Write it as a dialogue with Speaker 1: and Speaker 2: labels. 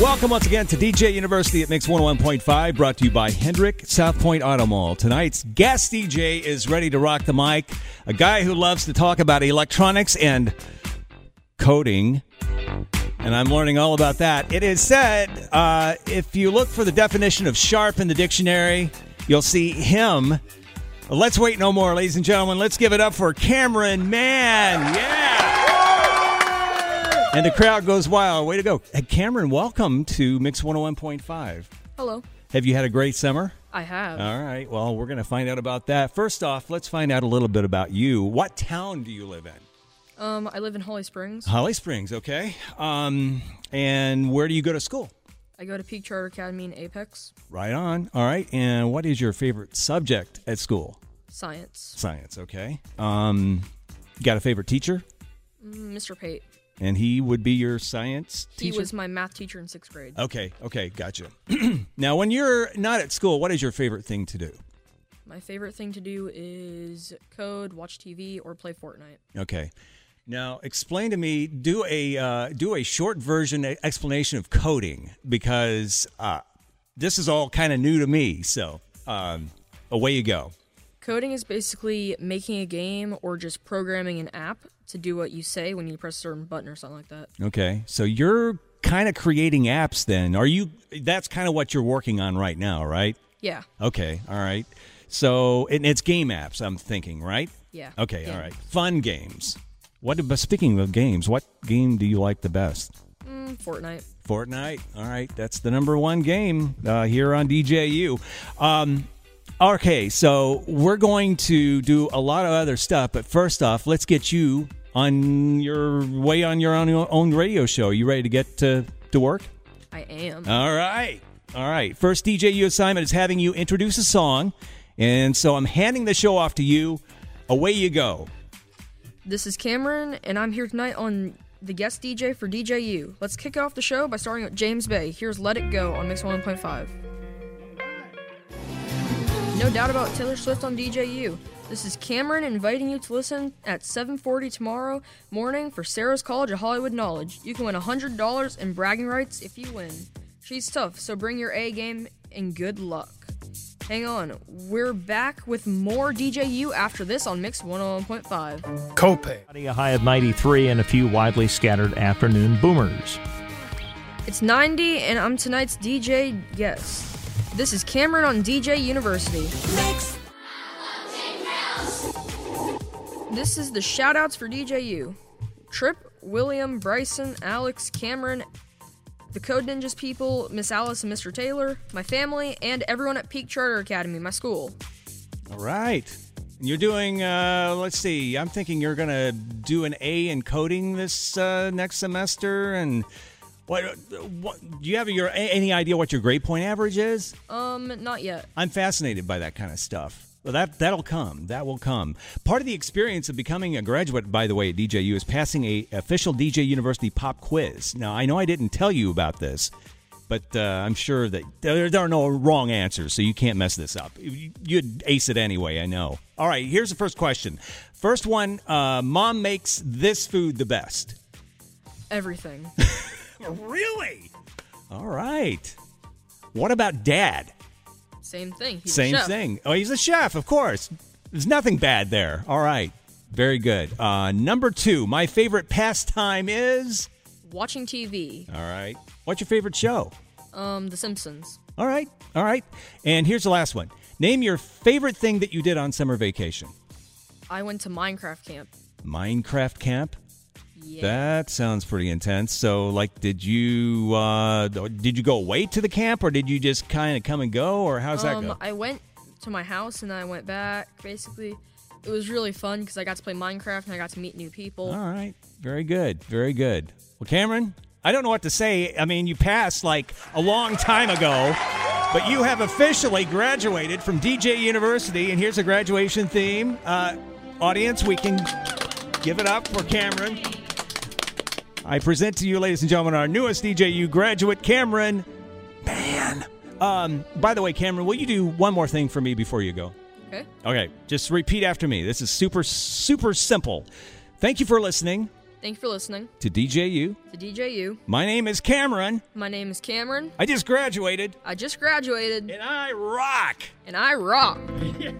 Speaker 1: Welcome once again to DJ University at Mix 101.5, brought to you by Hendrick South Point Auto Mall. Tonight's guest DJ is ready to rock the mic, a guy who loves to talk about electronics and coding. And I'm learning all about that. It is said uh, if you look for the definition of sharp in the dictionary, you'll see him. Let's wait no more, ladies and gentlemen. Let's give it up for Cameron Mann. Yeah. And the crowd goes wild. Way to go. Hey, Cameron, welcome to Mix 101.5.
Speaker 2: Hello.
Speaker 1: Have you had a great summer?
Speaker 2: I have.
Speaker 1: All right. Well, we're going to find out about that. First off, let's find out a little bit about you. What town do you live in?
Speaker 2: Um, I live in Holly Springs.
Speaker 1: Holly Springs, okay. Um, and where do you go to school?
Speaker 2: I go to Peak Charter Academy in Apex.
Speaker 1: Right on. All right. And what is your favorite subject at school?
Speaker 2: Science.
Speaker 1: Science, okay. Um, got a favorite teacher?
Speaker 2: Mm, Mr. Pate.
Speaker 1: And he would be your science
Speaker 2: He was my math teacher in sixth grade.
Speaker 1: Okay, okay, gotcha. now, when you're not at school, what is your favorite thing to do?
Speaker 2: My favorite thing to do is code, watch TV, or play Fortnite.
Speaker 1: Okay. Now, explain to me. Do a uh, do a short version explanation of coding because uh, this is all kind of new to me. So, um, away you go.
Speaker 2: Coding is basically making a game or just programming an app to do what you say when you press a certain button or something like that.
Speaker 1: Okay, so you're kind of creating apps. Then, are you? That's kind of what you're working on right now, right?
Speaker 2: Yeah.
Speaker 1: Okay, all right. So, and it's game apps. I'm thinking, right?
Speaker 2: Yeah.
Speaker 1: Okay, all right. Fun games. What? But speaking of games, what game do you like the best?
Speaker 2: Mm, Fortnite.
Speaker 1: Fortnite. All right, that's the number one game uh, here on DJU. Um, okay, so we're going to do a lot of other stuff, but first off, let's get you on your way on your own, own radio show. Are You ready to get to, to work?
Speaker 2: I am.
Speaker 1: All right. All right. First DJU assignment is having you introduce a song. And so I'm handing the show off to you. Away you go.
Speaker 2: This is Cameron, and I'm here tonight on the guest DJ for DJU. Let's kick off the show by starting with James Bay. Here's Let It Go on Mix 1.5. No doubt about Taylor Swift on DJU. This is Cameron inviting you to listen at 7:40 tomorrow morning for Sarah's College of Hollywood Knowledge. You can win $100 in bragging rights if you win. She's tough, so bring your A game and good luck. Hang on, we're back with more DJU after this on Mix 101.5.
Speaker 3: Copay.
Speaker 4: A high of 93 and a few widely scattered afternoon boomers.
Speaker 2: It's 90, and I'm tonight's DJ guest. This is Cameron on DJ University. This is the shoutouts for DJU Trip, William, Bryson, Alex, Cameron, the Code Ninjas people, Miss Alice and Mr. Taylor, my family, and everyone at Peak Charter Academy, my school.
Speaker 1: All right. You're doing, uh, let's see, I'm thinking you're going to do an A in coding this uh, next semester. And what, what, do you have your any idea what your grade point average is?
Speaker 2: Um, not yet.
Speaker 1: I'm fascinated by that kind of stuff. Well, that that'll come. That will come. Part of the experience of becoming a graduate, by the way, at DJU is passing a official DJ University pop quiz. Now, I know I didn't tell you about this, but uh, I'm sure that there, there are no wrong answers, so you can't mess this up. You- You'd ace it anyway. I know. All right, here's the first question. First one: uh, Mom makes this food the best.
Speaker 2: Everything.
Speaker 1: Really? All right. What about Dad?
Speaker 2: Same thing. He's a
Speaker 1: Same
Speaker 2: chef.
Speaker 1: thing. Oh, he's a chef, of course. There's nothing bad there. All right. Very good. Uh, number two, my favorite pastime is.
Speaker 2: Watching TV.
Speaker 1: All right. What's your favorite show?
Speaker 2: Um, The Simpsons.
Speaker 1: All right. All right. And here's the last one. Name your favorite thing that you did on summer vacation.
Speaker 2: I went to Minecraft camp.
Speaker 1: Minecraft camp. That sounds pretty intense. So, like, did you uh, did you go away to the camp, or did you just kind of come and go, or how's that
Speaker 2: um,
Speaker 1: go?
Speaker 2: I went to my house and then I went back. Basically, it was really fun because I got to play Minecraft and I got to meet new people.
Speaker 1: All right. Very good. Very good. Well, Cameron, I don't know what to say. I mean, you passed like a long time ago, but you have officially graduated from DJ University, and here's a graduation theme. Uh, audience, we can give it up for Cameron. I present to you, ladies and gentlemen, our newest DJU graduate, Cameron. Man. Um, by the way, Cameron, will you do one more thing for me before you go?
Speaker 2: Okay.
Speaker 1: Okay, just repeat after me. This is super, super simple. Thank you for listening.
Speaker 2: Thank you for listening
Speaker 1: to DJU.
Speaker 2: to DJU.
Speaker 1: My name is Cameron.
Speaker 2: My name is Cameron.
Speaker 1: I just graduated
Speaker 2: I just graduated
Speaker 1: and I rock.
Speaker 2: and I rock.
Speaker 1: Yeah.